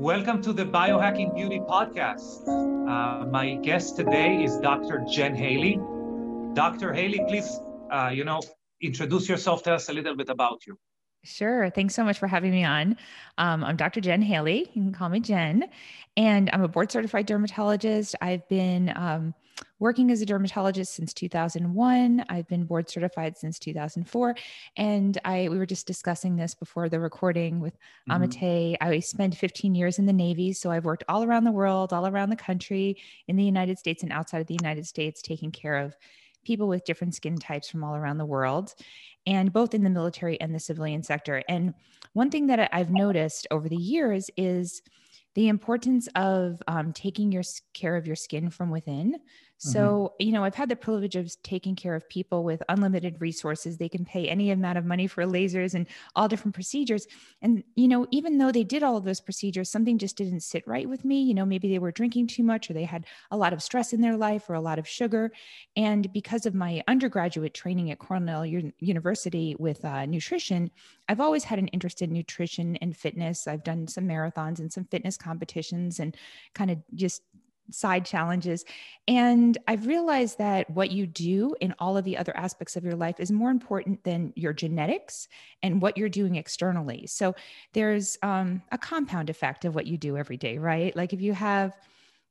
Welcome to the Biohacking Beauty Podcast. Uh, my guest today is Dr. Jen Haley. Dr. Haley, please, uh, you know, introduce yourself. Tell us a little bit about you. Sure. Thanks so much for having me on. Um, I'm Dr. Jen Haley. You can call me Jen. And I'm a board certified dermatologist. I've been um, working as a dermatologist since 2001. I've been board certified since 2004. And I we were just discussing this before the recording with mm-hmm. Amate. I spent 15 years in the Navy. So I've worked all around the world, all around the country, in the United States and outside of the United States, taking care of people with different skin types from all around the world and both in the military and the civilian sector. And one thing that I've noticed over the years is the importance of um, taking your care of your skin from within. Mm-hmm. So, you know, I've had the privilege of taking care of people with unlimited resources. They can pay any amount of money for lasers and all different procedures. And, you know, even though they did all of those procedures, something just didn't sit right with me. You know, maybe they were drinking too much or they had a lot of stress in their life or a lot of sugar. And because of my undergraduate training at Cornell U- University with uh, nutrition, I've always had an interest in nutrition and fitness. I've done some marathons and some fitness competitions and kind of just side challenges. And I've realized that what you do in all of the other aspects of your life is more important than your genetics and what you're doing externally. So there's um, a compound effect of what you do every day, right? Like if you have,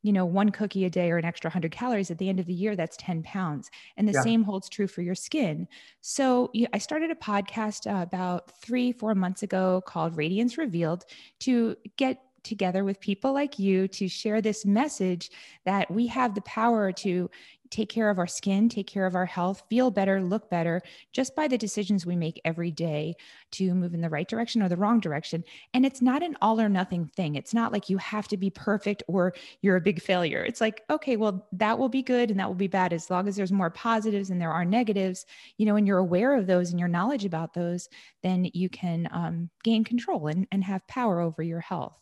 you know, one cookie a day or an extra 100 calories at the end of the year, that's 10 pounds. And the yeah. same holds true for your skin. So I started a podcast uh, about three, four months ago called Radiance Revealed to get together with people like you to share this message that we have the power to take care of our skin, take care of our health, feel better, look better just by the decisions we make every day to move in the right direction or the wrong direction. And it's not an all or nothing thing. It's not like you have to be perfect or you're a big failure. It's like, okay, well, that will be good and that will be bad as long as there's more positives and there are negatives, you know, and you're aware of those and your knowledge about those, then you can um, gain control and, and have power over your health.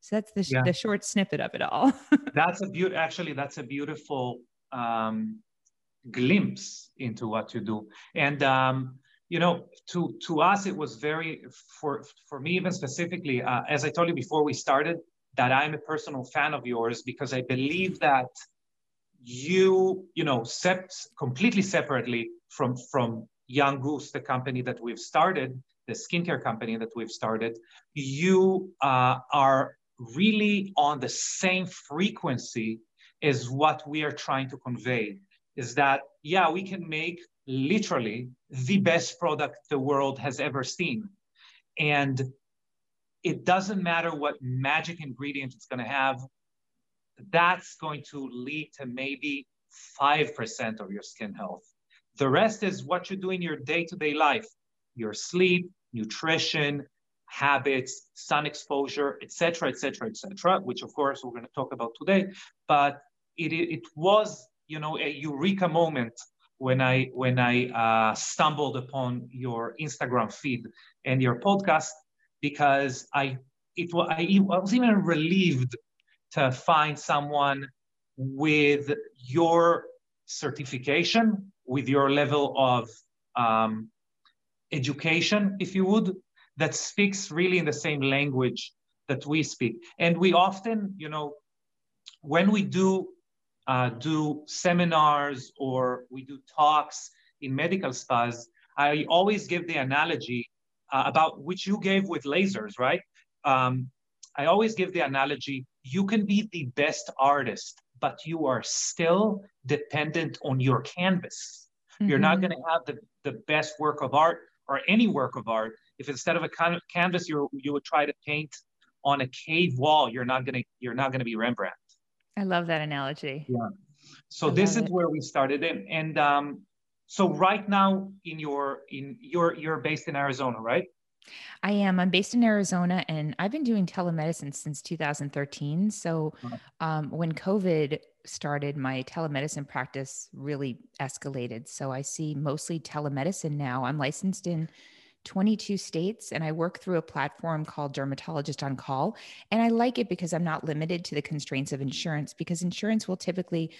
So that's the, yeah. the short snippet of it all. that's a beautiful, actually, that's a beautiful um, glimpse into what you do. And, um, you know, to, to us, it was very, for, for me, even specifically, uh, as I told you before we started, that I'm a personal fan of yours because I believe that you, you know, sep- completely separately from, from Young Goose, the company that we've started, the skincare company that we've started, you uh, are really on the same frequency is what we are trying to convey is that yeah we can make literally the best product the world has ever seen. And it doesn't matter what magic ingredient it's going to have that's going to lead to maybe 5% of your skin health. The rest is what you do in your day-to-day life your sleep nutrition habits, sun exposure, etc., etc., etc., which of course we're going to talk about today. But it, it was, you know, a eureka moment when I when I uh, stumbled upon your Instagram feed and your podcast because I it was I, I was even relieved to find someone with your certification, with your level of um, education, if you would, that speaks really in the same language that we speak. And we often, you know, when we do uh, do seminars or we do talks in medical spas, I always give the analogy uh, about which you gave with lasers, right? Um, I always give the analogy you can be the best artist, but you are still dependent on your canvas. Mm-hmm. You're not mm-hmm. going to have the, the best work of art or any work of art if instead of a canvas you you would try to paint on a cave wall, you're not gonna you're not gonna be Rembrandt. I love that analogy. Yeah. So I this is it. where we started, and and um, so right now in your in your you're based in Arizona, right? I am. I'm based in Arizona and I've been doing telemedicine since 2013. So um, when COVID started, my telemedicine practice really escalated. So I see mostly telemedicine now. I'm licensed in 22 states and I work through a platform called Dermatologist on Call. And I like it because I'm not limited to the constraints of insurance because insurance will typically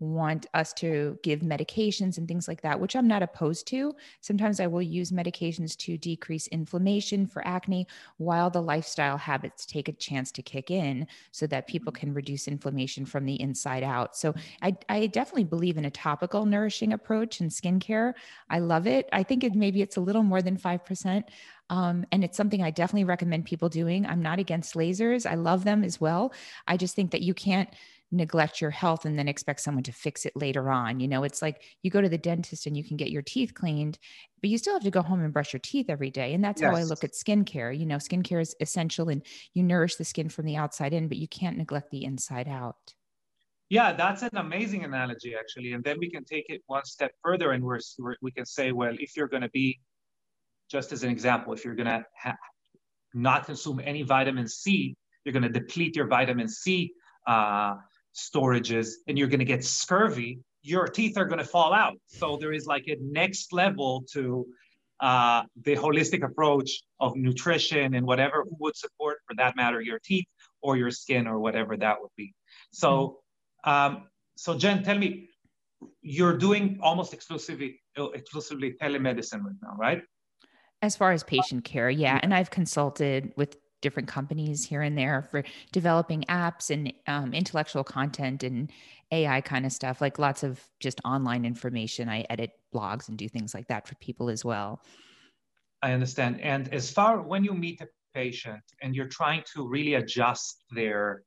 want us to give medications and things like that, which I'm not opposed to. Sometimes I will use medications to decrease inflammation for acne while the lifestyle habits take a chance to kick in so that people can reduce inflammation from the inside out. So I, I definitely believe in a topical nourishing approach in skincare. I love it. I think it maybe it's a little more than 5%. Um, and it's something I definitely recommend people doing. I'm not against lasers. I love them as well. I just think that you can't neglect your health and then expect someone to fix it later on. You know, it's like you go to the dentist and you can get your teeth cleaned, but you still have to go home and brush your teeth every day. And that's yes. how I look at skincare. You know, skincare is essential and you nourish the skin from the outside in, but you can't neglect the inside out. Yeah, that's an amazing analogy, actually. And then we can take it one step further and we're, we can say, well, if you're going to be, just as an example, if you're going to ha- not consume any vitamin C, you're going to deplete your vitamin C uh, storages and you're going to get scurvy, your teeth are going to fall out. So there is like a next level to uh, the holistic approach of nutrition and whatever who would support, for that matter, your teeth or your skin or whatever that would be. So, um, so Jen, tell me, you're doing almost exclusively exclusively telemedicine right now, right? As far as patient care, yeah, and I've consulted with different companies here and there for developing apps and um, intellectual content and AI kind of stuff, like lots of just online information. I edit blogs and do things like that for people as well. I understand. And as far when you meet a patient and you're trying to really adjust their,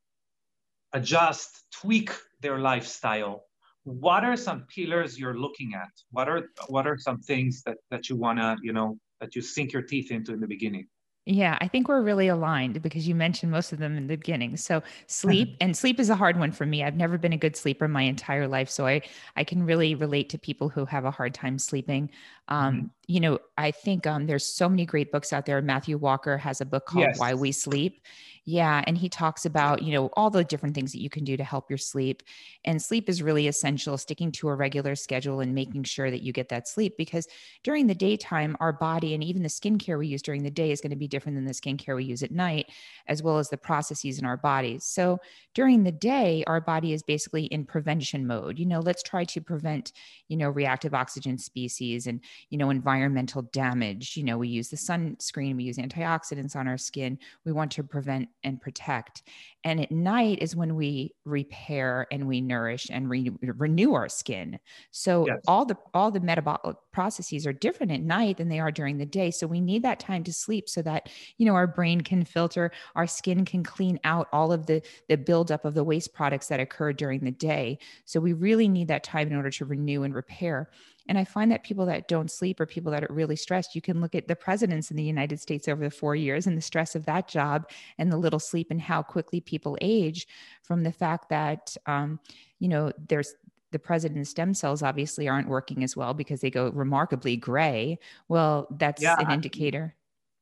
adjust, tweak their lifestyle, what are some pillars you're looking at? What are what are some things that that you wanna, you know, that you sink your teeth into in the beginning? Yeah, I think we're really aligned because you mentioned most of them in the beginning. So sleep and sleep is a hard one for me. I've never been a good sleeper my entire life, so I I can really relate to people who have a hard time sleeping. Um, mm-hmm. You know, I think um, there's so many great books out there. Matthew Walker has a book called yes. Why We Sleep, yeah. And he talks about, you know, all the different things that you can do to help your sleep. And sleep is really essential, sticking to a regular schedule and making sure that you get that sleep because during the daytime, our body and even the skincare we use during the day is going to be different than the skincare we use at night, as well as the processes in our bodies. So during the day, our body is basically in prevention mode. You know, let's try to prevent, you know, reactive oxygen species and, you know, environmental damage. You know, we use the sunscreen, we use antioxidants on our skin. We want to prevent and protect. And at night is when we repair and we nourish and re- renew our skin. So yes. all the all the metabolic processes are different at night than they are during the day. So we need that time to sleep so that you know our brain can filter, our skin can clean out all of the the buildup of the waste products that occur during the day. So we really need that time in order to renew and repair. And I find that people that don't sleep or people that are really stressed, you can look at the presidents in the United States over the four years and the stress of that job and the little sleep and how quickly people age from the fact that, um, you know, there's the president's stem cells obviously aren't working as well because they go remarkably gray. Well, that's yeah, an indicator.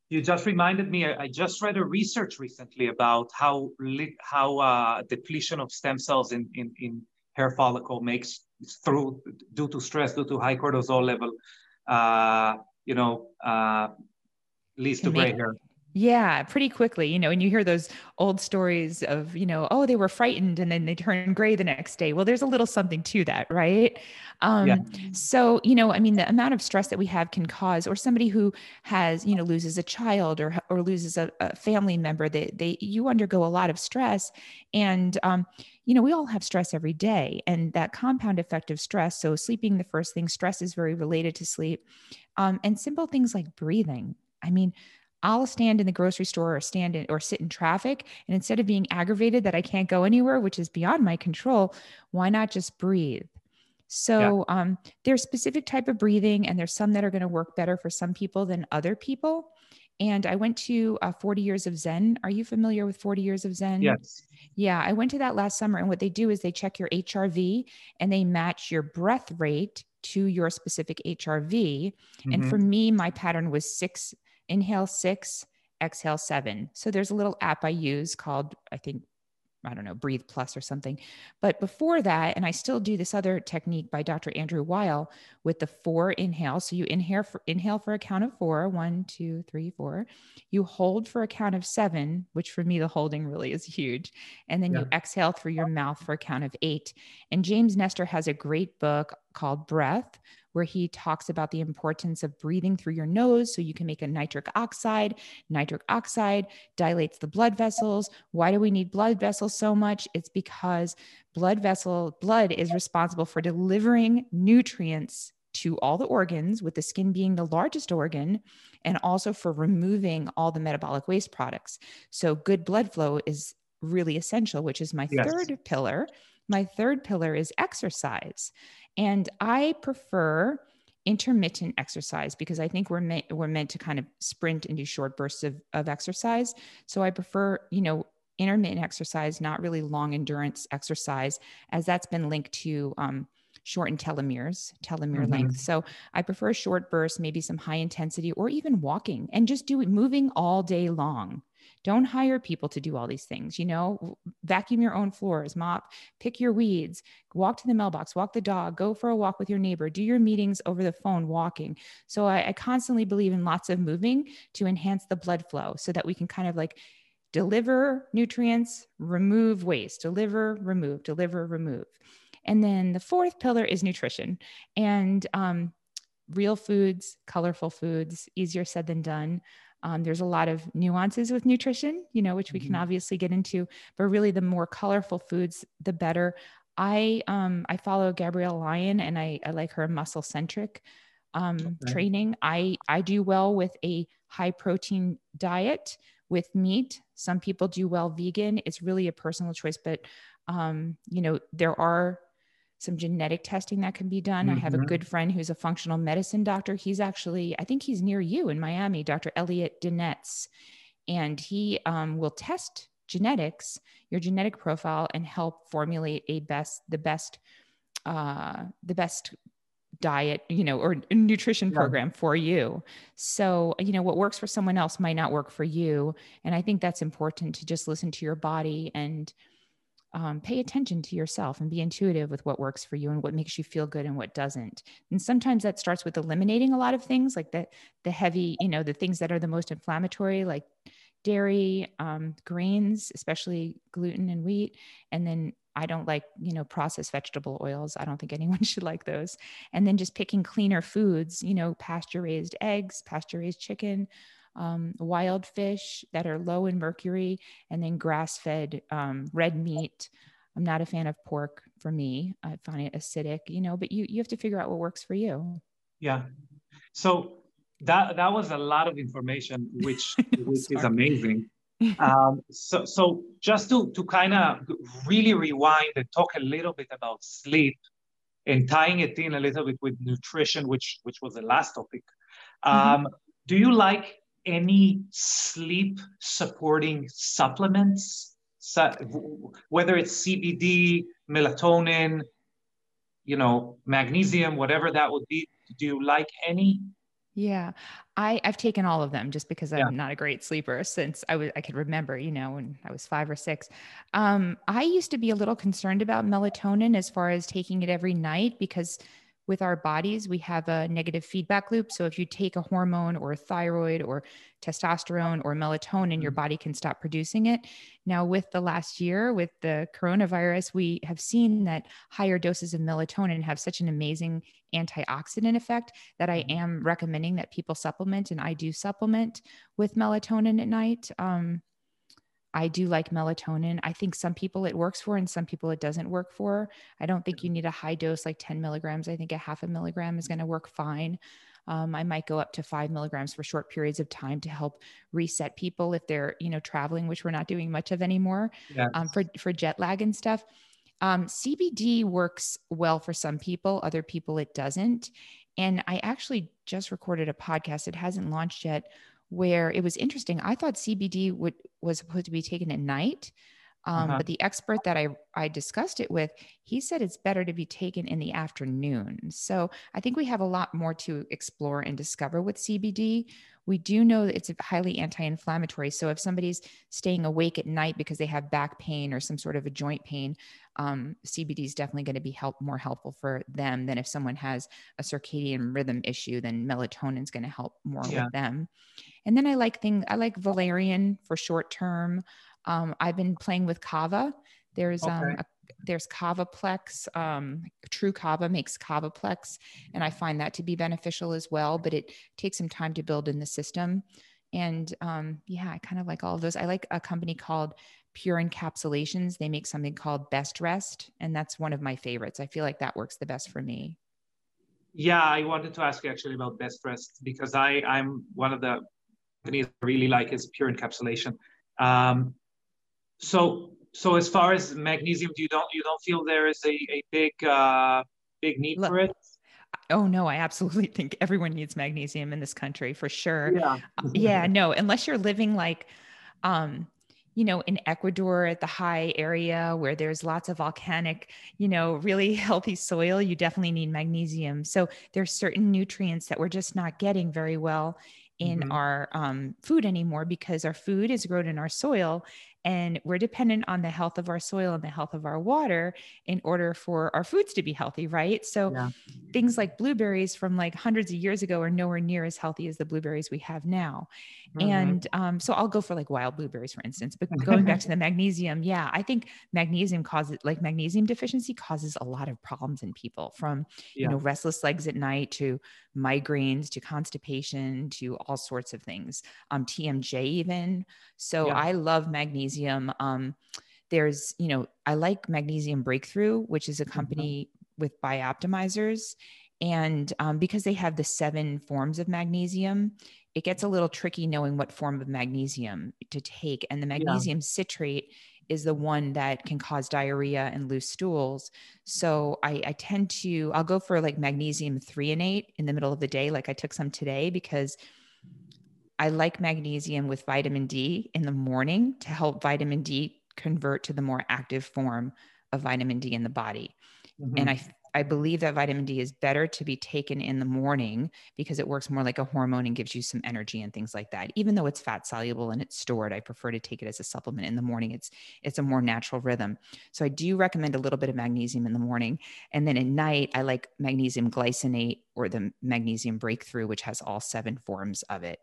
You just reminded me. I just read a research recently about how how uh, depletion of stem cells in, in, in hair follicle makes through due to stress, due to high cortisol level, uh, you know, uh, leads to gray hair. Yeah, pretty quickly, you know, and you hear those old stories of, you know, oh, they were frightened and then they turn gray the next day. Well, there's a little something to that, right? Um, yeah. So, you know, I mean, the amount of stress that we have can cause, or somebody who has, you know, loses a child or or loses a, a family member, they they you undergo a lot of stress, and um, you know, we all have stress every day, and that compound effect of stress. So, sleeping the first thing, stress is very related to sleep, um, and simple things like breathing. I mean, I'll stand in the grocery store or stand in or sit in traffic. And instead of being aggravated that I can't go anywhere, which is beyond my control, why not just breathe? So yeah. um, there's specific type of breathing, and there's some that are going to work better for some people than other people. And I went to uh, 40 Years of Zen. Are you familiar with 40 Years of Zen? Yes. Yeah, I went to that last summer. And what they do is they check your HRV and they match your breath rate to your specific HRV. Mm-hmm. And for me, my pattern was six inhale six, exhale seven. So there's a little app I use called, I think, I don't know, Breathe Plus or something. But before that, and I still do this other technique by Dr. Andrew Weil with the four inhale. So you inhale for inhale for a count of four, one, two, three, four. You hold for a count of seven, which for me the holding really is huge, and then yeah. you exhale through your mouth for a count of eight. And James Nestor has a great book called Breath, where he talks about the importance of breathing through your nose so you can make a nitric oxide. Nitric oxide dilates the blood vessels. Why do we need blood vessels so much? It's because blood vessel blood is responsible for delivering nutrients to all the organs, with the skin being the largest organ, and also for removing all the metabolic waste products. So, good blood flow is really essential, which is my yes. third pillar. My third pillar is exercise. And I prefer intermittent exercise because I think we're meant we're meant to kind of sprint and do short bursts of, of exercise. So I prefer, you know, intermittent exercise, not really long endurance exercise, as that's been linked to um, shortened telomeres, telomere mm-hmm. length. So I prefer short bursts, maybe some high intensity, or even walking and just do it moving all day long. Don't hire people to do all these things. You know, vacuum your own floors, mop, pick your weeds, walk to the mailbox, walk the dog, go for a walk with your neighbor, do your meetings over the phone walking. So I, I constantly believe in lots of moving to enhance the blood flow so that we can kind of like deliver nutrients, remove waste, deliver, remove, deliver, remove. And then the fourth pillar is nutrition. And um, real foods, colorful foods, easier said than done. Um, there's a lot of nuances with nutrition, you know, which we can mm-hmm. obviously get into, but really the more colorful foods, the better. I um, I follow Gabrielle Lyon and I, I like her muscle centric um, okay. training. I I do well with a high protein diet with meat. Some people do well vegan. It's really a personal choice, but um, you know there are some genetic testing that can be done. Mm-hmm. I have a mm-hmm. good friend who's a functional medicine doctor. He's actually, I think he's near you in Miami, Dr. Elliot Dinetz, and he um, will test genetics, your genetic profile, and help formulate a best, the best, uh, the best diet, you know, or nutrition program yeah. for you. So, you know, what works for someone else might not work for you. And I think that's important to just listen to your body and um, pay attention to yourself and be intuitive with what works for you and what makes you feel good and what doesn't. And sometimes that starts with eliminating a lot of things like the the heavy, you know, the things that are the most inflammatory, like dairy, um, grains, especially gluten and wheat, and then I don't like, you know, processed vegetable oils. I don't think anyone should like those. And then just picking cleaner foods, you know, pasture raised eggs, pasture raised chicken, um, wild fish that are low in mercury, and then grass fed um, red meat. I'm not a fan of pork for me. I find it acidic, you know, but you, you have to figure out what works for you. Yeah. So that, that was a lot of information, which, which is amazing. um, so, so just to, to kind of really rewind and talk a little bit about sleep and tying it in a little bit with nutrition, which, which was the last topic. Mm-hmm. Um, mm-hmm. Do you like any sleep supporting supplements, whether it's CBD, melatonin, you know, magnesium, whatever that would be. Do you like any? Yeah, I, I've taken all of them just because I'm yeah. not a great sleeper since I was I could remember, you know, when I was five or six. Um, I used to be a little concerned about melatonin as far as taking it every night because with our bodies, we have a negative feedback loop. So if you take a hormone or a thyroid or testosterone or melatonin, your mm-hmm. body can stop producing it. Now, with the last year, with the coronavirus, we have seen that higher doses of melatonin have such an amazing antioxidant effect that I mm-hmm. am recommending that people supplement, and I do supplement with melatonin at night. Um, I do like melatonin. I think some people it works for and some people it doesn't work for. I don't think you need a high dose like 10 milligrams. I think a half a milligram is going to work fine. Um, I might go up to five milligrams for short periods of time to help reset people if they're, you know, traveling, which we're not doing much of anymore yes. um, for, for jet lag and stuff. Um, CBD works well for some people, other people it doesn't. And I actually just recorded a podcast. It hasn't launched yet where it was interesting. I thought CBD would was supposed to be taken at night, Um, uh-huh. But the expert that I, I discussed it with, he said it's better to be taken in the afternoon. So I think we have a lot more to explore and discover with CBD. We do know that it's highly anti inflammatory. So if somebody's staying awake at night because they have back pain or some sort of a joint pain, um, CBD is definitely going to be help more helpful for them than if someone has a circadian rhythm issue. Then melatonin is going to help more yeah. with them. And then I like things. I like valerian for short term. Um, I've been playing with kava. There's um, okay. um, a, there's Kavaplex. Um, True Kava makes Kavaplex, and I find that to be beneficial as well. But it takes some time to build in the system. And um, yeah, I kind of like all of those. I like a company called Pure Encapsulations. They make something called Best Rest, and that's one of my favorites. I feel like that works the best for me. Yeah, I wanted to ask you actually about Best Rest because I I'm one of the companies I really like is Pure Encapsulation. Um, so so as far as magnesium, do you don't you don't feel there is a, a big uh, big need Look, for it? Oh no, I absolutely think everyone needs magnesium in this country for sure. Yeah. Uh, yeah, no, unless you're living like um you know, in Ecuador at the high area where there's lots of volcanic, you know, really healthy soil, you definitely need magnesium. So there's certain nutrients that we're just not getting very well in mm-hmm. our um, food anymore because our food is grown in our soil and we're dependent on the health of our soil and the health of our water in order for our foods to be healthy, right? So yeah. Things like blueberries from like hundreds of years ago are nowhere near as healthy as the blueberries we have now. Mm-hmm. And um, so I'll go for like wild blueberries, for instance. But going back to the magnesium, yeah, I think magnesium causes like magnesium deficiency causes a lot of problems in people from, yeah. you know, restless legs at night to migraines to constipation to all sorts of things, um, TMJ even. So yeah. I love magnesium. Um, there's, you know, I like Magnesium Breakthrough, which is a mm-hmm. company. With bioptimizers. And um, because they have the seven forms of magnesium, it gets a little tricky knowing what form of magnesium to take. And the magnesium yeah. citrate is the one that can cause diarrhea and loose stools. So I, I, tend to, I'll go for like magnesium threonate in the middle of the day, like I took some today, because I like magnesium with vitamin D in the morning to help vitamin D convert to the more active form of vitamin D in the body. Mm-hmm. And I I believe that vitamin D is better to be taken in the morning because it works more like a hormone and gives you some energy and things like that. Even though it's fat soluble and it's stored, I prefer to take it as a supplement in the morning. It's it's a more natural rhythm. So I do recommend a little bit of magnesium in the morning, and then at night I like magnesium glycinate or the magnesium breakthrough, which has all seven forms of it.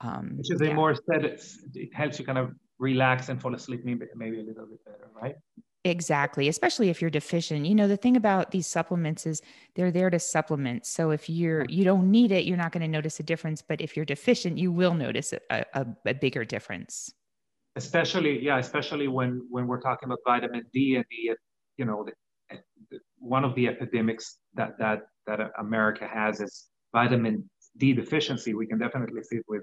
Um, which is yeah. a more said it helps you kind of relax and fall asleep maybe, maybe a little bit better, right? Exactly, especially if you're deficient. You know, the thing about these supplements is they're there to supplement. So if you're you don't need it, you're not going to notice a difference. But if you're deficient, you will notice a, a, a bigger difference. Especially, yeah, especially when when we're talking about vitamin D and the you know the, the, one of the epidemics that that that America has is vitamin D deficiency. We can definitely see it with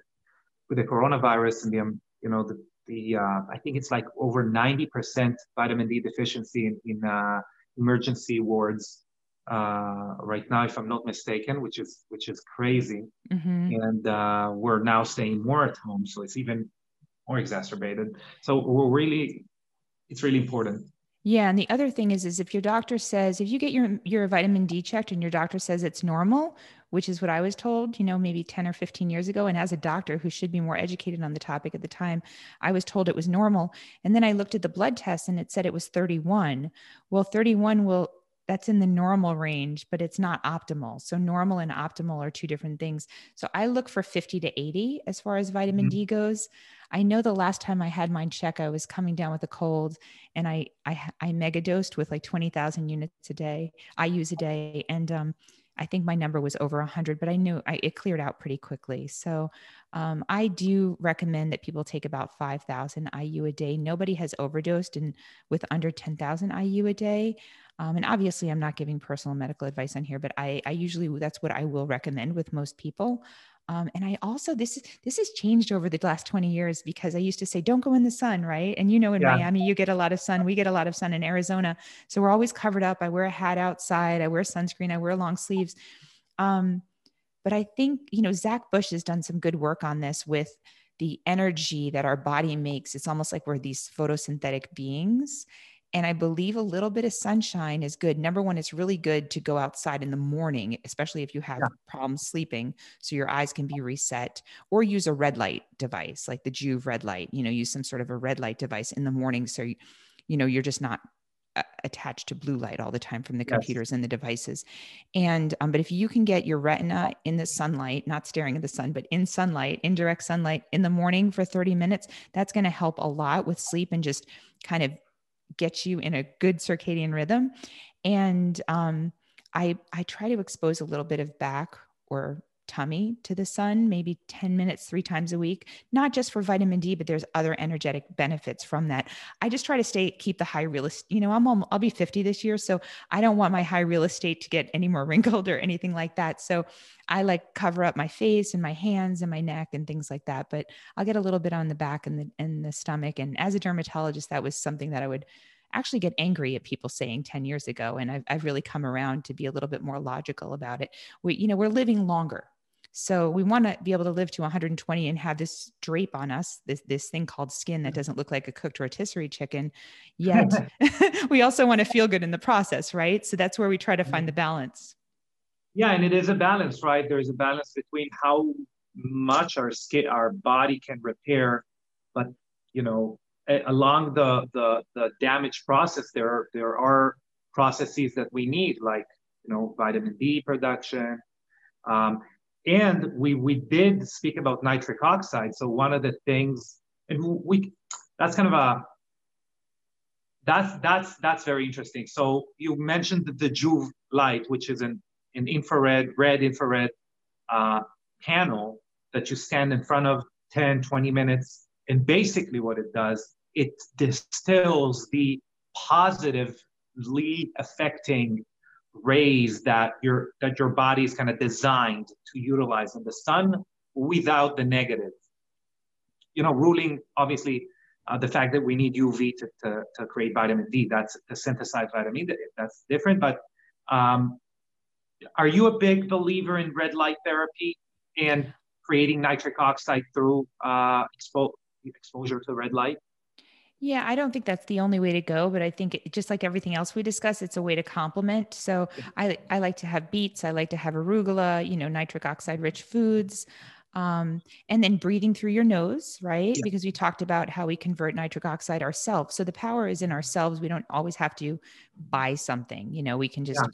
with the coronavirus and the um, you know the the uh, I think it's like over 90% vitamin D deficiency in, in uh, emergency wards uh, right now, if I'm not mistaken, which is which is crazy. Mm-hmm. And uh, we're now staying more at home, so it's even more exacerbated. So we're really, it's really important. Yeah, and the other thing is, is if your doctor says if you get your your vitamin D checked and your doctor says it's normal, which is what I was told, you know, maybe 10 or 15 years ago. And as a doctor who should be more educated on the topic at the time, I was told it was normal. And then I looked at the blood test and it said it was 31. Well, 31 will that's in the normal range, but it's not optimal. So normal and optimal are two different things. So I look for 50 to 80 as far as vitamin mm-hmm. D goes. I know the last time I had mine check, I was coming down with a cold and I I I mega dosed with like 20,000 units a day. I use a day and um I think my number was over 100, but I knew I, it cleared out pretty quickly. So um, I do recommend that people take about 5,000 IU a day. Nobody has overdosed and with under 10,000 IU a day. Um, and obviously, I'm not giving personal medical advice on here, but I, I usually that's what I will recommend with most people. Um, and I also this is this has changed over the last 20 years because I used to say don't go in the sun, right? And you know in yeah. Miami you get a lot of sun, we get a lot of sun in Arizona, so we're always covered up. I wear a hat outside, I wear sunscreen, I wear long sleeves. Um, but I think you know Zach Bush has done some good work on this with the energy that our body makes it's almost like we're these photosynthetic beings and I believe a little bit of sunshine is good. Number one, it's really good to go outside in the morning, especially if you have yeah. problems sleeping, so your eyes can be reset, or use a red light device like the Joovv red light. You know, use some sort of a red light device in the morning, so you, you know you're just not uh, attached to blue light all the time from the yes. computers and the devices. And um, but if you can get your retina in the sunlight, not staring at the sun, but in sunlight, indirect sunlight in the morning for 30 minutes, that's going to help a lot with sleep and just kind of get you in a good circadian rhythm. And um, I I try to expose a little bit of back or tummy to the sun, maybe 10 minutes three times a week, not just for vitamin D, but there's other energetic benefits from that. I just try to stay, keep the high real estate, you know, I'm, I'll be 50 this year. So I don't want my high real estate to get any more wrinkled or anything like that. So I like cover up my face and my hands and my neck and things like that, but I'll get a little bit on the back and the, and the stomach. And as a dermatologist, that was something that I would actually get angry at people saying 10 years ago. And I've, I've really come around to be a little bit more logical about it. We, you know, we're living longer. So we want to be able to live to 120 and have this drape on us, this, this thing called skin that doesn't look like a cooked rotisserie chicken. Yet we also want to feel good in the process, right? So that's where we try to find the balance. Yeah, and it is a balance, right? There's a balance between how much our skin, our body can repair, but you know, along the, the, the damage process, there are, there are processes that we need, like you know, vitamin D production. Um, and we we did speak about nitric oxide. So one of the things, and we that's kind of a that's that's that's very interesting. So you mentioned the, Joovv light, which is an, an infrared, red infrared uh, panel that you stand in front of 10, 20 minutes. And basically what it does it distills the positively affecting rays that your that your body is kind of designed to utilize in the sun without the negative. You know, ruling obviously uh, the fact that we need UV to, to, to create vitamin D. That's to synthesize vitamin D. That's different. But um, are you a big believer in red light therapy and creating nitric oxide through uh, expo- exposure to red light? Yeah, I don't think that's the only way to go, but I think it, just like everything else we discuss, it's a way to complement. So I I like to have beets, I like to have arugula, you know, nitric oxide rich foods. Um, and then breathing through your nose, right? Yeah. Because we talked about how we convert nitric oxide ourselves. So the power is in ourselves. We don't always have to buy something, you know, we can just yeah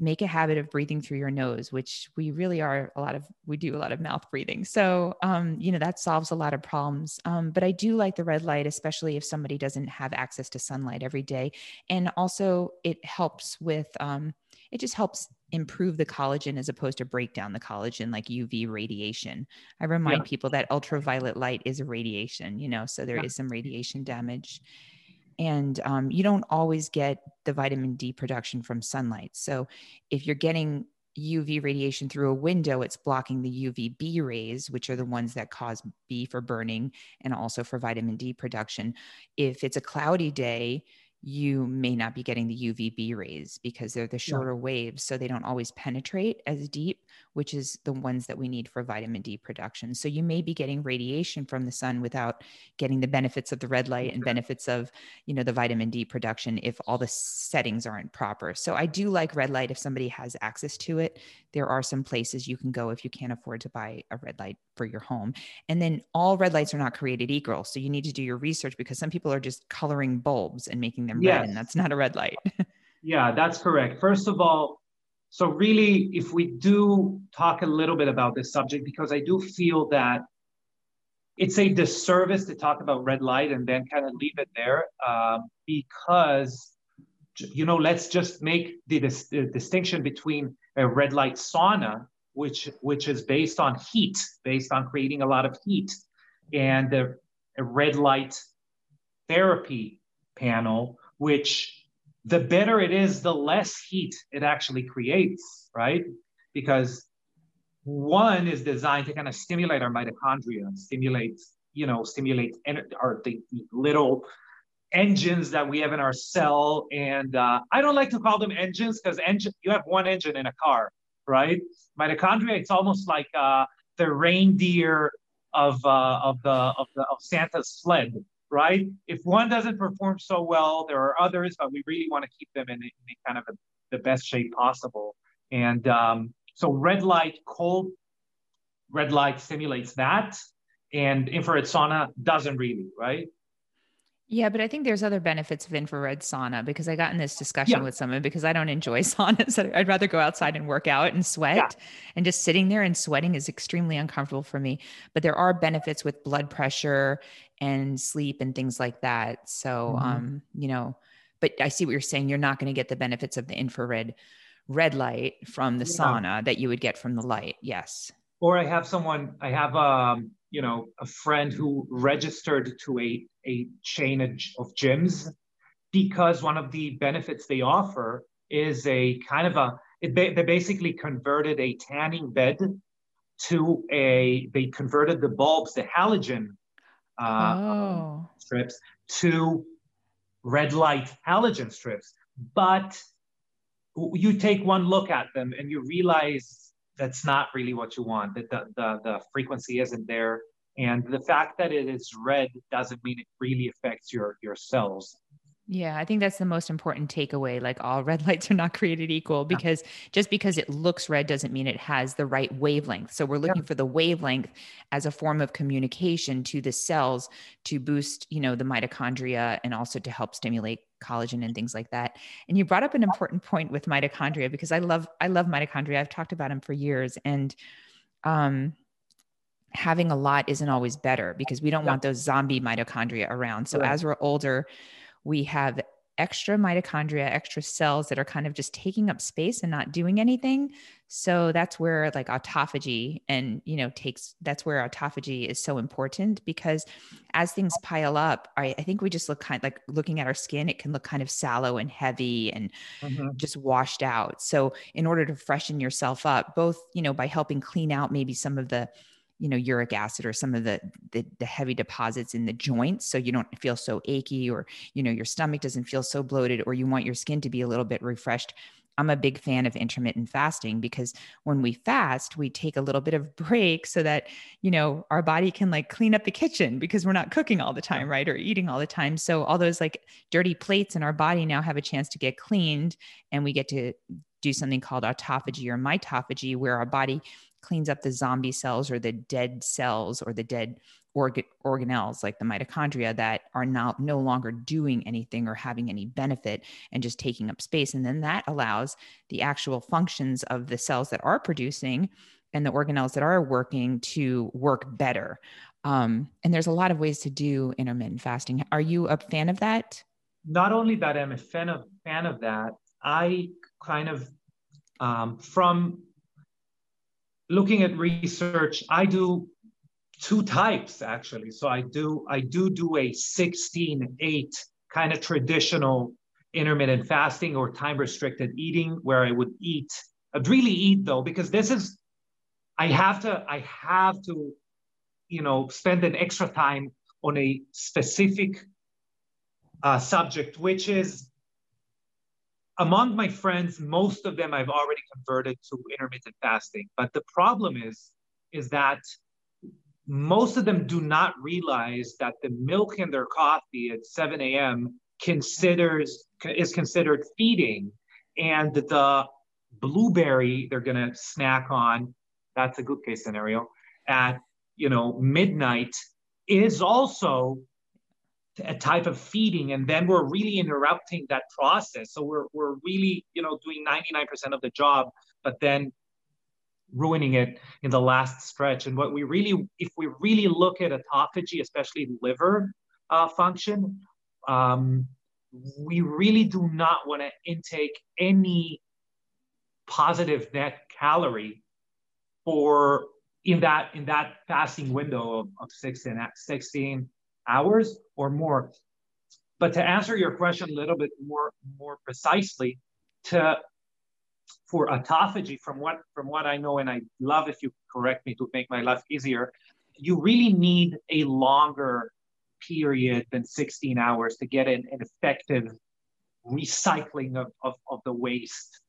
make a habit of breathing through your nose, which we really are a lot of, we do a lot of mouth breathing. So, um, you know, that solves a lot of problems. Um, but I do like the red light, especially if somebody doesn't have access to sunlight every day. And also, it helps with, um, it just helps improve the collagen as opposed to break down the collagen like UV radiation. I remind yeah. people that ultraviolet light is a radiation, you know, so there yeah. is some radiation damage and um, you don't always get the vitamin D production from sunlight. So if you're getting UV radiation through a window, it's blocking the UVB rays, which are the ones that cause B for burning and also for vitamin D production. If it's a cloudy day, you may not be getting the UVB rays because they're the shorter yeah. waves. So they don't always penetrate as deep, which is the ones that we need for vitamin D production. So you may be getting radiation from the sun without getting the benefits of the red light and benefits of, you know, the vitamin D production if all the settings aren't proper. So I do like red light if somebody has access to it. There are some places you can go if you can't afford to buy a red light for your home. And then all red lights are not created equal. So you need to do your research because some people are just coloring bulbs and making them yes. red, and that's not a red light. yeah, that's correct. First of all, so really, if we do talk a little bit about this subject, because I do feel that it's a disservice to talk about red light and then kind of leave it there, um, because you know, let's just make the, the distinction between a red light sauna which which is based on heat, based on creating a lot of heat, and a, a red light therapy panel, which the better it is, the less heat it actually creates, right? Because one is designed to kind of stimulate our mitochondria, stimulate, you know, stimulate our the little engines that we have in our cell. And uh, I don't like to call them engines because engine you have one engine in a car, right? Mitochondria, it's almost like uh, the reindeer of uh, of the of the of Santa's sled, right? If one doesn't perform so well, there are others, but we really want to keep them in, in kind of a, the best shape possible. And um, so red light, cold red light stimulates that, and infrared sauna doesn't really, right? Yeah, but I think there's other benefits of infrared sauna because I got in this discussion yeah. with someone because I don't enjoy saunas. I'd rather go outside and work out and sweat. Yeah. And just sitting there and sweating is extremely uncomfortable for me. But there are benefits with blood pressure and sleep and things like that. So, mm-hmm. um, you know, but I see what you're saying. You're not going to get the benefits of the infrared red light from the yeah. sauna that you would get from the light. Yes. Or I have someone, I have um, you know, a friend who registered to a, a chain of gyms because one of the benefits they offer is a kind of a, it, they basically converted a tanning bed to a, they converted the bulbs, the halogen uh, oh. strips to red light halogen strips. But you take one look at them and you realize that's not really what you want. That the, the, the frequency isn't there. And the fact that it is red doesn't mean it really affects your, your cells. Yeah, I think that's the most important takeaway. Like all red lights are not created equal because yeah. just because it looks red doesn't mean it has the right wavelength. So we're looking yeah. for the wavelength as a form of communication to the cells to boost, you know, the mitochondria and also to help stimulate collagen and things like that. And you brought up an important point with mitochondria because I love I love mitochondria. I've talked about them for years and um having a lot isn't always better because we don't yeah. want those zombie mitochondria around. So right. as we're older, we have extra mitochondria, extra cells that are kind of just taking up space and not doing anything. So that's where like autophagy and, you know, takes that's where autophagy is so important because as things pile up, I, I think we just look kind of like looking at our skin, it can look kind of sallow and heavy and mm-hmm. just washed out. So in order to freshen yourself up, both, you know, by helping clean out maybe some of the you know uric acid or some of the, the, the heavy deposits in the joints so you don't feel so achy or you know your stomach doesn't feel so bloated or you want your skin to be a little bit refreshed I'm a big fan of intermittent fasting because when we fast, we take a little bit of break so that, you know, our body can like clean up the kitchen because we're not cooking all the time, right? Or eating all the time. So all those like dirty plates in our body now have a chance to get cleaned and we get to do something called autophagy or mitophagy where our body cleans up the zombie cells or the dead cells or the dead organ- organelles like the mitochondria that are now no longer doing anything or having any benefit and just taking up space. And then that allows the actual functions of the cells that are producing and the organelles that are working to work better. Um, and there's a lot of ways to do intermittent fasting. Are you a fan of that? Not only that i'm a fan of fan of that. I kind of um, from looking at research, I do two types actually. So I do I do do a 16-8 kind of traditional intermittent fasting or time restricted eating where I would eat. I'd really eat though because this is I have to I have to you know spend an extra time on a specific uh, subject, which is among my friends, most of them I've already converted to intermittent fasting. But the problem is, is that most of them do not realize that the milk in their coffee at 7 a.m. considers is considered feeding, and the blueberry they're gonna snack on, that's a good case scenario, at you know midnight is also a type of feeding and then we're really interrupting that process. So we're, we're really you know doing 99% of the job but then ruining it in the last stretch. And what we really if we really look at autophagy especially liver uh, function um, we really do not want to intake any positive net calorie for in that in that fasting window of, of 16, 16 hours or more. But to answer your question a little bit more, more precisely, to for autophagy, from what from what I know, and I love if you correct me to make my life easier, you really need a longer period than 16 hours to get an, an effective recycling of, of, of the waste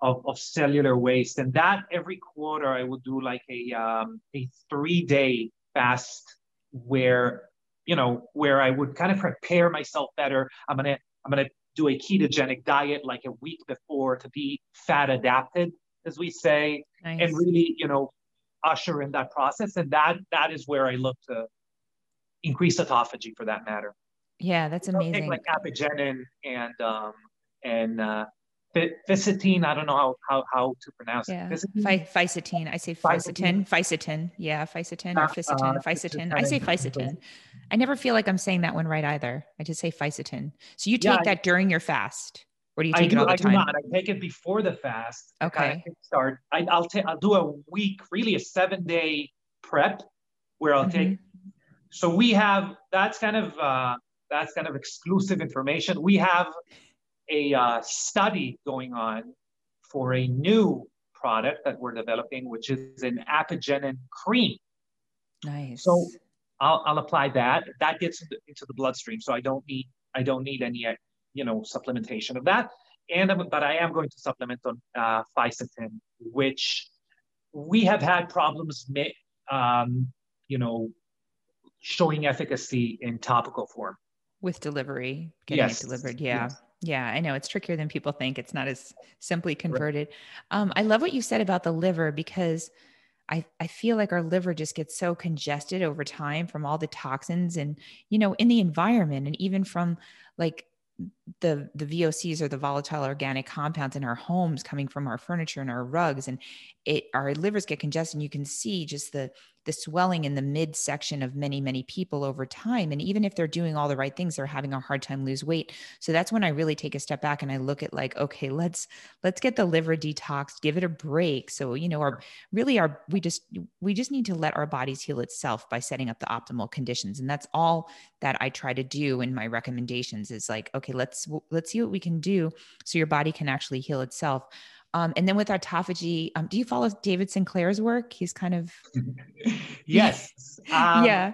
of, of cellular waste and that every quarter i would do like a um, a three day fast where you know where I would kind of prepare myself better. I'm gonna I'm gonna do a ketogenic diet like a week before to be fat adapted, as we say, nice. and really you know usher in that process. And that that is where I look to increase autophagy for that matter. Yeah, that's amazing. like apigenin and um, and uh, Ficetine. I don't know how how, how to pronounce yeah. it. Ficetine. I say Ficetine. Ficetine. Yeah, Ficetine or Ficetine. Uh, Ficetine. I say Ficetine. I never feel like I'm saying that one right either. I just say Ficetine. So you take yeah, that during your fast, or do you take do, it all the time? I do not. I take it before the fast. Okay. Start. I, will take. I'll do a week, really a seven day prep, where I'll mm-hmm. take. So we have. That's kind of. uh that's kind of exclusive information. We have a uh, study going on for a new product that we're developing, which is an apigenin cream. Nice. So I'll, I'll apply that. That gets into, the bloodstream, so I don't need I don't need any you know supplementation of that. And but I am going to supplement on uh, Fisetin, which we have had problems, um, you know, showing efficacy in topical form with delivery, getting yes. it delivered. Yeah. Yes. Yeah, I know it's trickier than people think. It's not as simply converted. Right. Um, I love what you said about the liver because I, I feel like our liver just gets so congested over time from all the toxins and, you know, in the environment and even from like the the VOCs or the volatile organic compounds in our homes coming from our furniture and our rugs and it our livers get congested and you can see just the the swelling in the midsection of many many people over time and even if they're doing all the right things they're having a hard time lose weight. So that's when i really take a step back and i look at like okay let's let's get the liver detoxed give it a break. So you know our really our we just we just need to let our bodies heal itself by setting up the optimal conditions. And that's all that i try to do in my recommendations is like okay let's let's see what we can do so your body can actually heal itself um, and then with autophagy, um, do you follow David Sinclair's work? He's kind of yes, um, yeah,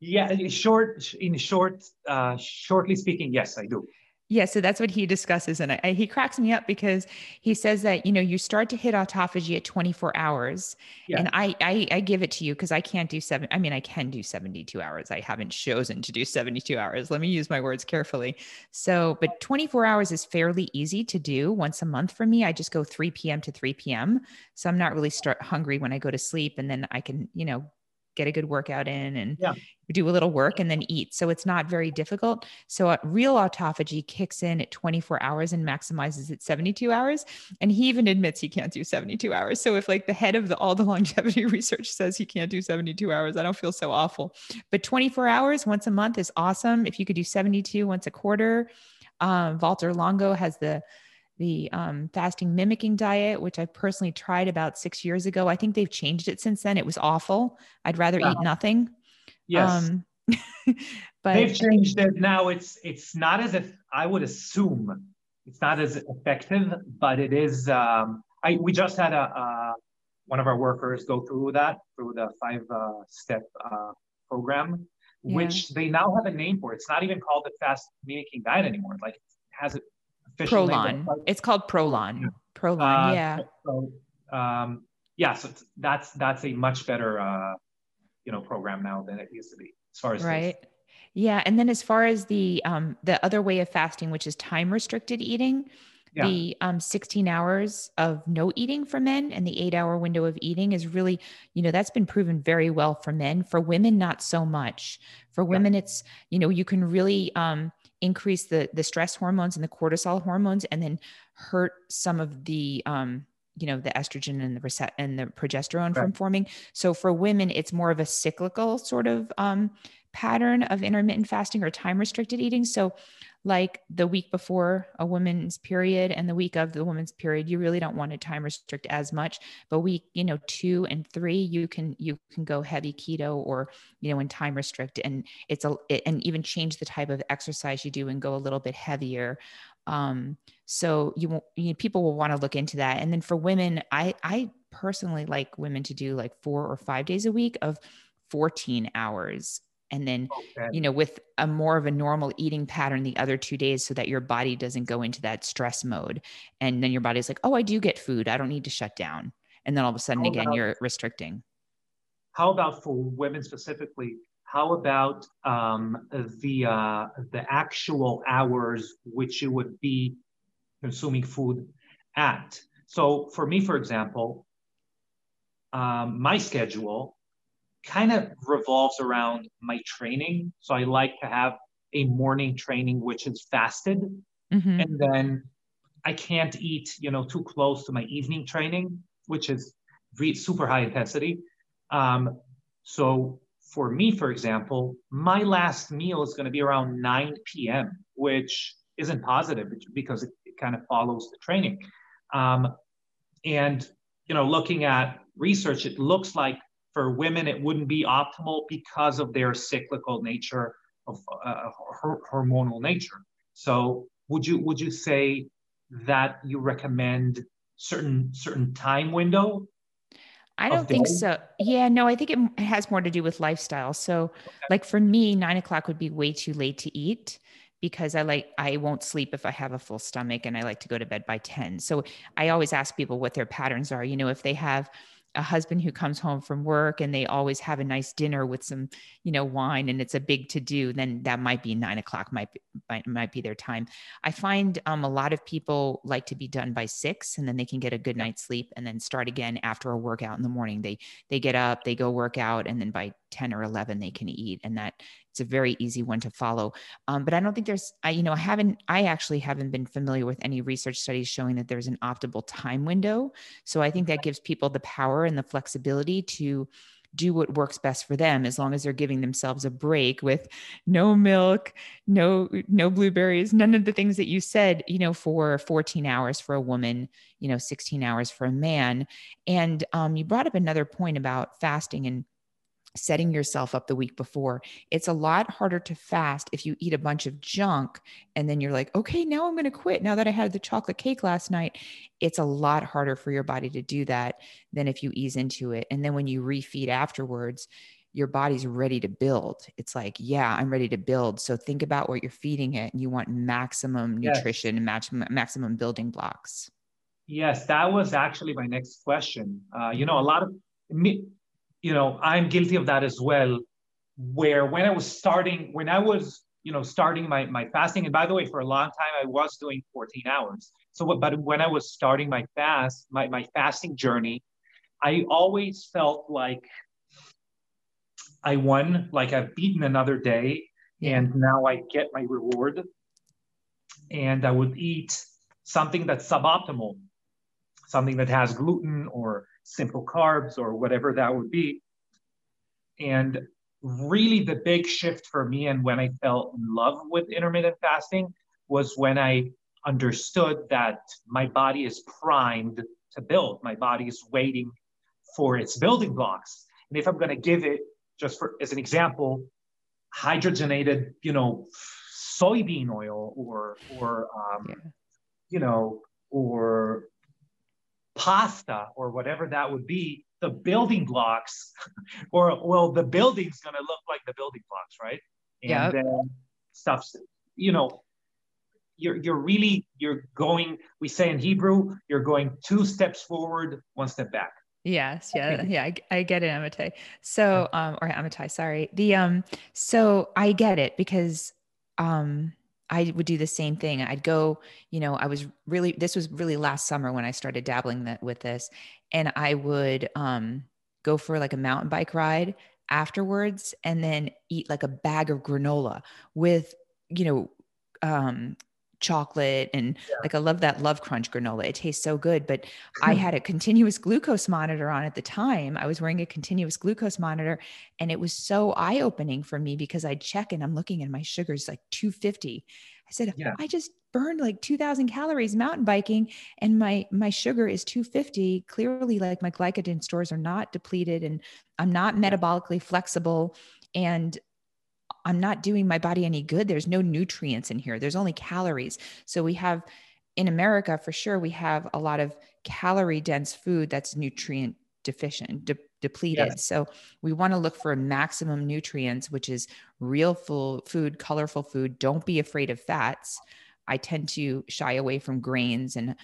yeah. Short, in short, uh, shortly speaking, yes, I do. Yeah, so that's what he discusses, and I, he cracks me up because he says that you know you start to hit autophagy at 24 hours, yeah. and I, I I give it to you because I can't do seven. I mean, I can do 72 hours. I haven't chosen to do 72 hours. Let me use my words carefully. So, but 24 hours is fairly easy to do once a month for me. I just go 3 p.m. to 3 p.m. So I'm not really start hungry when I go to sleep, and then I can you know get a good workout in and yeah. do a little work and then eat. So it's not very difficult. So uh, real autophagy kicks in at 24 hours and maximizes at 72 hours. And he even admits he can't do 72 hours. So if like the head of the, all the longevity research says he can't do 72 hours, I don't feel so awful. But 24 hours once a month is awesome. If you could do 72 once a quarter, um, Valter Longo has the the um, fasting mimicking diet, which I personally tried about six years ago. I think they've changed it since then. It was awful. I'd rather eat nothing. Yes. Um, but they've changed it now. It's it's not as if I would assume it's not as effective, but it is. Um, I we just had a, a one of our workers go through that through the five uh, step uh, program, yeah. which they now have a name for. It's not even called the fast mimicking diet anymore. Like it has it Prolon. It's called Prolon. Prolon, uh, yeah. So, um, yeah, so that's that's a much better uh, you know program now than it used to be as far as right. This. Yeah, and then as far as the um, the other way of fasting, which is time restricted eating, yeah. the um, 16 hours of no eating for men and the eight hour window of eating is really, you know, that's been proven very well for men. For women, not so much. For women, yeah. it's you know you can really um, increase the the stress hormones and the cortisol hormones and then hurt some of the um you know the estrogen and the reset and the progesterone right. from forming so for women it's more of a cyclical sort of um pattern of intermittent fasting or time restricted eating. So like the week before a woman's period and the week of the woman's period you really don't want to time restrict as much. But week you know 2 and 3 you can you can go heavy keto or you know in time restrict. And it's a it, and even change the type of exercise you do and go a little bit heavier. Um so you, you know, people will want to look into that. And then for women i i personally like women to do like 4 or 5 days a week of 14 hours and then okay. you know with a more of a normal eating pattern the other two days so that your body doesn't go into that stress mode and then your body's like oh i do get food i don't need to shut down and then all of a sudden oh, again no. you're restricting how about for women specifically? How about um, the uh, the actual hours which you would be consuming food at? So for me, for example, um, my schedule kind of revolves around my training. So I like to have a morning training which is fasted, mm-hmm. and then I can't eat, you know, too close to my evening training, which is super high intensity. Um, so for me, for example, my last meal is going to be around 9 p.m., which isn't positive because it, it kind of follows the training. Um, and you know, looking at research, it looks like for women it wouldn't be optimal because of their cyclical nature of uh, hormonal nature. So, would you would you say that you recommend certain certain time window I don't think so. Yeah, no, I think it has more to do with lifestyle. So, okay. like for me, nine o'clock would be way too late to eat because I like I won't sleep if I have a full stomach and I like to go to bed by 10. So I always ask people what their patterns are. You know, if they have a husband who comes home from work and they always have a nice dinner with some, you know, wine and it's a big to do, then that might be nine o'clock, might be, might, might be their time. I find um, a lot of people like to be done by six and then they can get a good night's sleep and then start again after a workout in the morning. They, they get up, they go work out and then by 10 or 11 they can eat and that it's a very easy one to follow. Um, but i don't think there's i you know i haven't i actually haven't been familiar with any research studies showing that there's an optimal time window. So i think that gives people the power and the flexibility to do what works best for them as long as they're giving themselves a break with no milk no no blueberries none of the things that you said you know for 14 hours for a woman you know 16 hours for a man. And um, you brought up another point about fasting and setting yourself up the week before. It's a lot harder to fast if you eat a bunch of junk and then you're like, okay, now I'm going to quit. Now that I had the chocolate cake last night, it's a lot harder for your body to do that than if you ease into it. And then when you refeed afterwards, your body's ready to build. It's like, yeah, I'm ready to build. So think about what you're feeding it and you want maximum nutrition and yes. maximum building blocks. Yes, that was actually my next question. Uh, you know, a lot of me, you know, I'm guilty of that as well. Where when I was starting, when I was, you know, starting my, my fasting, and by the way, for a long time, I was doing 14 hours. So, but when I was starting my fast, my, my fasting journey, I always felt like I won, like I've beaten another day, and now I get my reward. And I would eat something that's suboptimal, something that has gluten or simple carbs or whatever that would be. And really, the big shift for me and when I fell in love with intermittent fasting was when I understood that my body is primed to build. My body is waiting for its building blocks. And if I'm going to give it, just for as an example, hydrogenated, you know, soybean oil or or um, yeah. you know or pasta or whatever that would be, the building blocks, or well, the building's gonna look like the building blocks, right? And yep. then stuff, you know, you're you're really you're going. We say in Hebrew, you're going two steps forward, one step back. Yes, yeah, yeah, I, I get it, Amitai. So, um, or Amitai, sorry. The um, so I get it because um, I would do the same thing. I'd go, you know, I was really, this was really last summer when I started dabbling that, with this. And I would um, go for like a mountain bike ride afterwards and then eat like a bag of granola with, you know, um, chocolate and yeah. like I love that Love Crunch granola. It tastes so good. But I mm-hmm. had a continuous glucose monitor on at the time. I was wearing a continuous glucose monitor and it was so eye opening for me because I'd check and I'm looking and my sugar's like 250. I said, yeah. I just burned like 2000 calories mountain biking and my my sugar is 250 clearly like my glycogen stores are not depleted and i'm not metabolically flexible and I'm not doing my body any good. There's no nutrients in here, there's only calories. So we have in America, for sure, we have a lot of calorie dense food that's nutrient deficient, de- depleted. So we want to look for maximum nutrients, which is real full food, colorful food. Don't be afraid of fats. I tend to shy away from grains and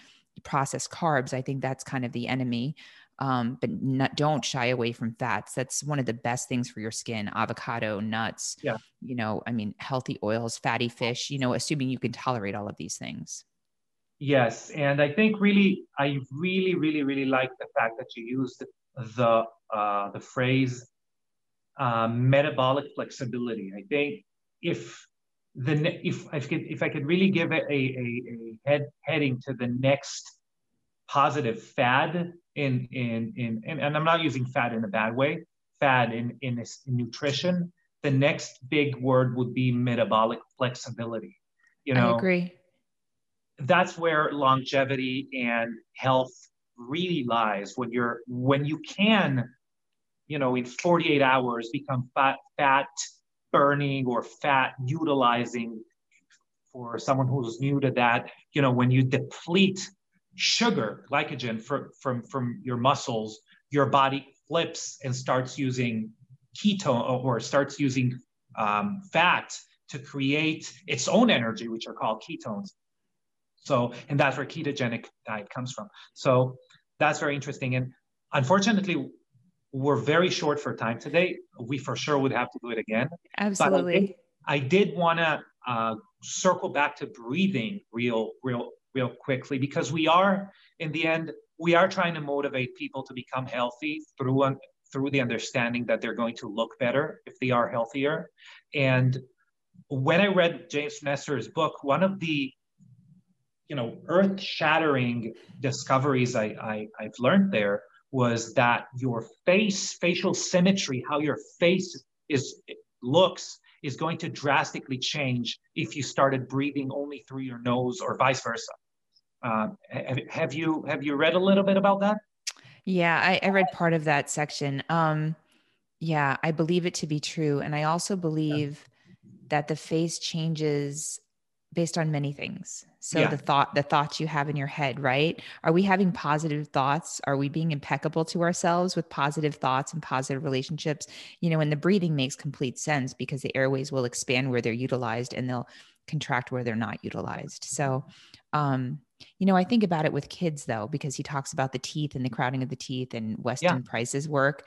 processed carbs. I think that's kind of the enemy um, but not, don't shy away from fats. That's one of the best things for your skin. Avocado, nuts, yeah. you know, I mean, healthy oils, fatty fish, you know, assuming you can tolerate all of these things. Yes. And I think really, I really, really, really like the fact that you used the, uh, the phrase uh, metabolic flexibility. I think if the if I could if I could really give it a, a, a head heading to the next positive fad in in in and, and I'm not using fad in a bad way, fad in in, this, in nutrition. The next big word would be metabolic flexibility. You know, I agree. That's where longevity and health really lies when you're when you can, you know, in 48 hours become fat fat burning or fat utilizing for someone who's new to that, you know, when you deplete sugar, glycogen from, from, from your muscles, your body flips and starts using ketone or starts using um, fat to create its own energy, which are called ketones. So, and that's where ketogenic diet comes from. So that's very interesting. And unfortunately, we're very short for time today. We for sure would have to do it again. Absolutely. I did, did want to uh, circle back to breathing real, real, real quickly because we are, in the end, we are trying to motivate people to become healthy through un- through the understanding that they're going to look better if they are healthier. And when I read James Nestor's book, one of the you know earth-shattering discoveries I, I I've learned there was that your face, facial symmetry, how your face is looks is going to drastically change if you started breathing only through your nose or vice versa. Uh, have, have, you have you read a little bit about that? Yeah, I, I read part of that section. Um, yeah, I believe it to be true, and I also believe yeah. that the face changes based on many things. So yeah. the thought, the thoughts you have in your head, right? Are we having positive thoughts? Are we being impeccable to ourselves with positive thoughts and positive relationships? You know, and the breathing makes complete sense because the airways will expand where they're utilized and they'll contract where they're not utilized. So, um, you know, I think about it with kids though, because he talks about the teeth and the crowding of the teeth and Weston yeah. Price's work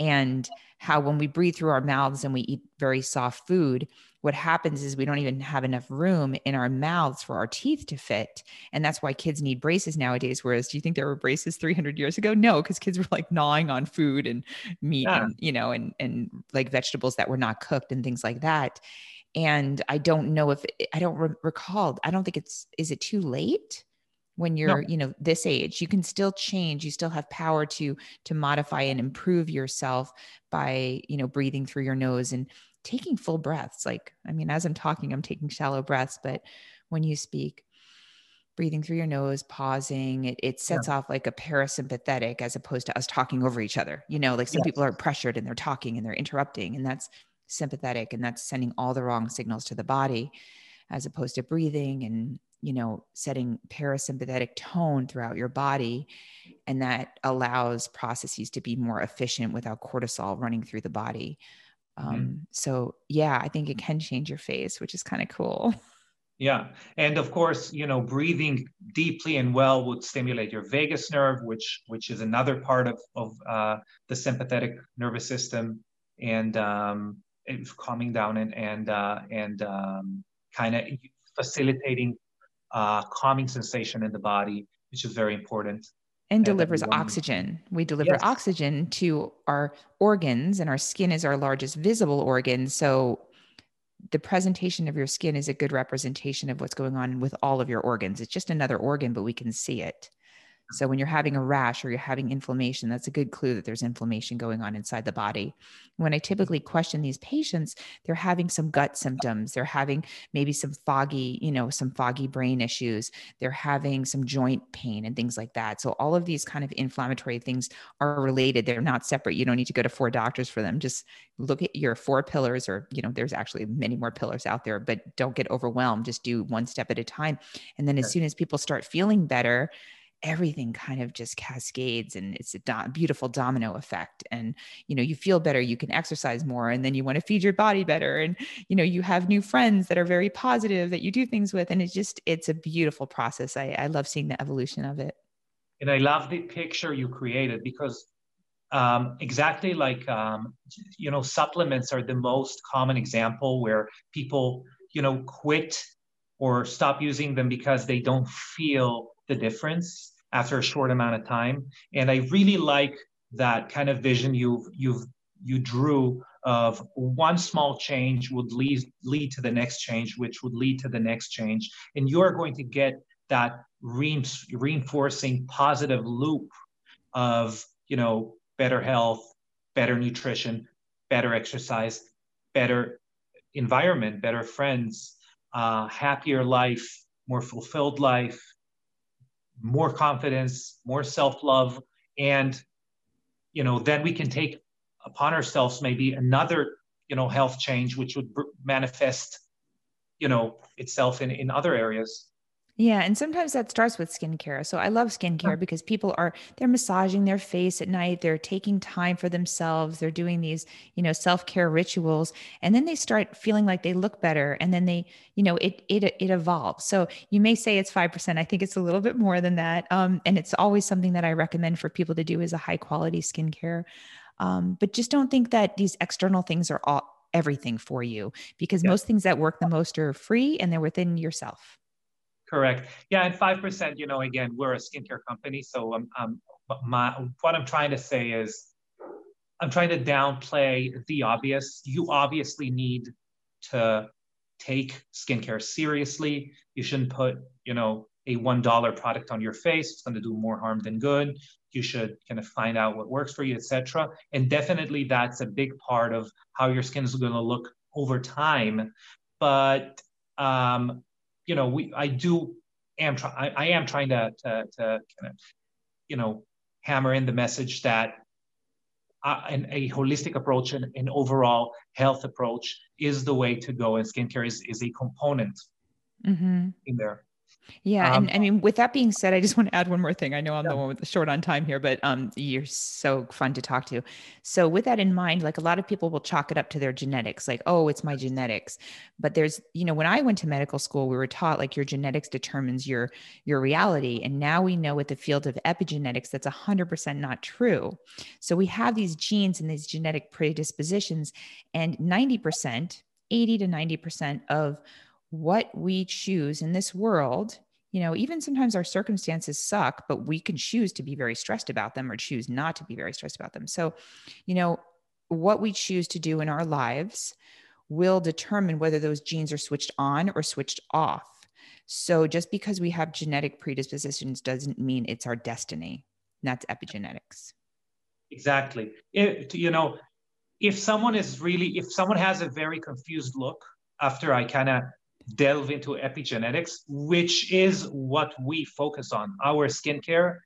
and how when we breathe through our mouths and we eat very soft food, what happens is we don't even have enough room in our mouths for our teeth to fit. And that's why kids need braces nowadays. Whereas, do you think there were braces 300 years ago? No, because kids were like gnawing on food and meat yeah. and, you know, and, and like vegetables that were not cooked and things like that. And I don't know if I don't re- recall, I don't think it's, is it too late? When you're no. you know this age you can still change you still have power to to modify and improve yourself by you know breathing through your nose and taking full breaths like i mean as i'm talking i'm taking shallow breaths but when you speak breathing through your nose pausing it, it sets yeah. off like a parasympathetic as opposed to us talking over each other you know like some yes. people are pressured and they're talking and they're interrupting and that's sympathetic and that's sending all the wrong signals to the body as opposed to breathing and you know setting parasympathetic tone throughout your body. And that allows processes to be more efficient without cortisol running through the body. Mm-hmm. um, so yeah i think it can change your face which is kind of cool. Yeah. And of course you know breathing deeply and well would stimulate your vagus nerve which which is another part of of uh, the sympathetic nervous system. And um, calming down and and uh, and um, kind of facilitating uh, calming sensation in the body, which is very important. And delivers oxygen. We deliver yes. oxygen to our organs, and our skin is our largest visible organ. So, the presentation of your skin is a good representation of what's going on with all of your organs. It's just another organ, but we can see it. So when you're having a rash or you're having inflammation, that's a good clue that there's inflammation going on inside the body. When I typically question these patients, they're having some gut symptoms. They're having maybe some foggy, you know, some foggy brain issues. They're having some joint pain and things like that. So all of these kind of inflammatory things are related. They're not separate. You don't need to go to four doctors for them. Just look at your four pillars or, you know, there's actually many more pillars out there, but don't get overwhelmed. Just do one step at a time. And then as soon as people start feeling better, everything kind of just cascades and it's a do- beautiful domino effect and you know you feel better you can exercise more and then you want to feed your body better and you know you have new friends that are very positive that you do things with and it's just it's a beautiful process. I, I love seeing the evolution of it. And I love the picture you created because um, exactly like um, you know supplements are the most common example where people you know quit or stop using them because they don't feel the difference after a short amount of time. And i really like that kind of vision you've you've you drew of one small change would lead lead to the next change which would lead to the next change. And you're going to get that reinforcing positive loop of you know better health, better nutrition, better exercise, better environment, better friends, uh, happier life, more fulfilled life, more confidence, more self-love, and you know then we can take upon ourselves maybe another you know health change which would manifest you know itself in in other areas yeah, and sometimes that starts with skincare. So I love skincare because people are they're massaging their face at night, they're taking time for themselves, they're doing these, you know, self-care rituals, and then they start feeling like they look better and then they, you know, it it it evolves. So you may say it's 5%. I think it's a little bit more than that. Um, and it's always something that I recommend for people to do is a high quality skincare. Um, but just don't think that these external things are all everything for you because yeah. most things that work the most are free and they're within yourself. Correct. Yeah, and five percent. You know, again, we're a skincare company, so um, um, my what I'm trying to say is, I'm trying to downplay the obvious. You obviously need to take skincare seriously. You shouldn't put, you know, a one dollar product on your face. It's going to do more harm than good. You should kind of find out what works for you, etc. And definitely, that's a big part of how your skin is going to look over time. But um, you know, we I do am try I, I am trying to, to to kind of you know hammer in the message that uh, an, a holistic approach and an overall health approach is the way to go, and skincare is is a component mm-hmm. in there. Yeah, um, and I mean, with that being said, I just want to add one more thing. I know I'm yeah. the one with the short on time here, but um, you're so fun to talk to. So, with that in mind, like a lot of people will chalk it up to their genetics, like, oh, it's my genetics. But there's, you know, when I went to medical school, we were taught like your genetics determines your your reality, and now we know with the field of epigenetics that's 100% not true. So we have these genes and these genetic predispositions, and 90%, 80 to 90% of what we choose in this world you know even sometimes our circumstances suck but we can choose to be very stressed about them or choose not to be very stressed about them. So you know what we choose to do in our lives will determine whether those genes are switched on or switched off. So just because we have genetic predispositions doesn't mean it's our destiny. That's epigenetics. Exactly. It, you know if someone is really if someone has a very confused look after i kind of delve into epigenetics, which is what we focus on. Our skincare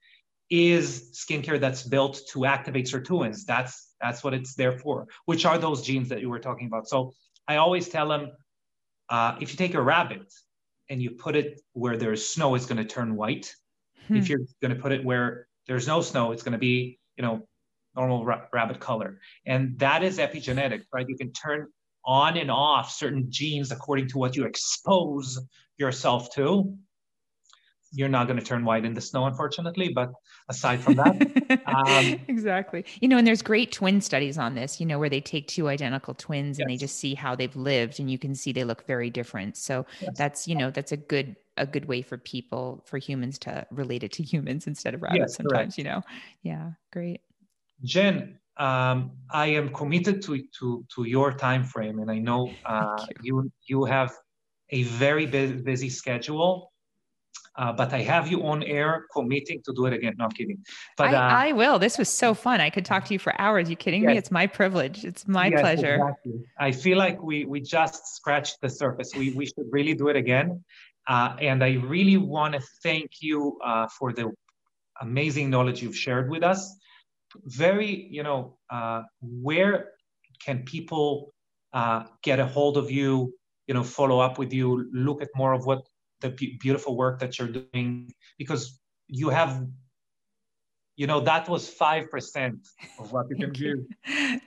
is skincare that's built to activate sirtuins. That's that's what it's there for. Which are those genes that you were talking about? So I always tell them, uh, if you take a rabbit and you put it where there's snow, it's going to turn white. Hmm. If you're going to put it where there's no snow, it's going to be you know normal ra- rabbit color. And that is epigenetic, right? You can turn on and off certain genes according to what you expose yourself to. You're not going to turn white in the snow, unfortunately. But aside from that, um, exactly. You know, and there's great twin studies on this. You know, where they take two identical twins yes. and they just see how they've lived, and you can see they look very different. So yes. that's you know that's a good a good way for people for humans to relate it to humans instead of rabbits. Yes, sometimes, correct. you know. Yeah, great. Jen, um, I am committed to, to, to your time frame, and I know uh, you. you have a very busy schedule. Uh, but I have you on air committing to do it again. No, I'm kidding. But I, uh, I will. This was so fun. I could talk to you for hours. You kidding yes. me? It's my privilege. It's my yes, pleasure. Exactly. I feel like we we just scratched the surface. We we should really do it again. Uh, and I really want to thank you uh, for the amazing knowledge you've shared with us very, you know, uh, where can people uh, get a hold of you, you know, follow up with you, look at more of what the beautiful work that you're doing, because you have, you know, that was 5% of what you can do.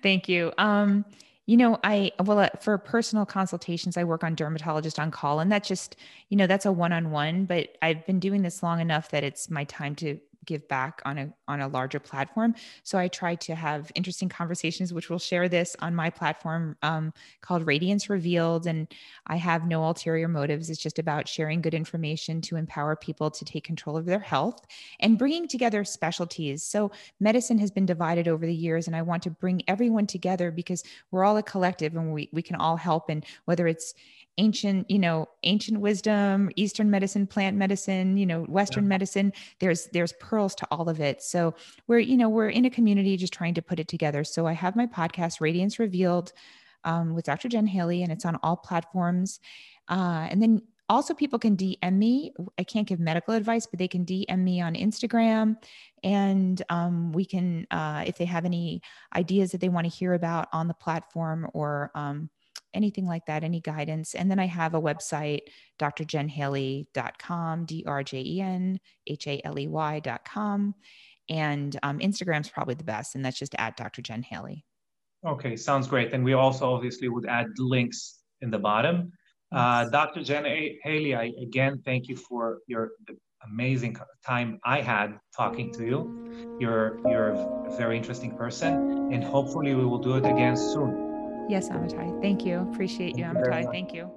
Thank you. Um, you know, I, well, uh, for personal consultations, I work on dermatologist on call, and that's just, you know, that's a one on one, but I've been doing this long enough that it's my time to give back on a on a larger platform. So I try to have interesting conversations, which we'll share this on my platform um, called Radiance Revealed, and I have no ulterior motives. It's just about sharing good information to empower people to take control of their health and bringing together specialties. So medicine has been divided over the years, and I want to bring everyone together because we're all a collective, and we we can all help. And whether it's ancient you know ancient wisdom eastern medicine plant medicine you know western yeah. medicine. There's there's pearls to all of it. So we're you know we're in a community just trying to put it together. So i have my podcast radiance revealed um, with dr jen haley and it's on all platforms. Uh, and then also people can dm me. I can't give medical advice but they can dm me on instagram. And um, we can uh, if they have any ideas that they want to hear about on the platform or um, anything like that, any guidance. And then I have a website, drjenhaley.com, D R J E N H A L E Y.com. And um, Instagram's probably the best, and that's just at Dr. Jen Haley. Okay, sounds great. And we also obviously would add links in the bottom. Uh, Dr. Jen Haley, I again thank you for your amazing time I had talking to you. You're you're a very interesting person, and hopefully we will do it again soon. Yes, Amitai. Thank you. Appreciate you, Amitai. Thank you.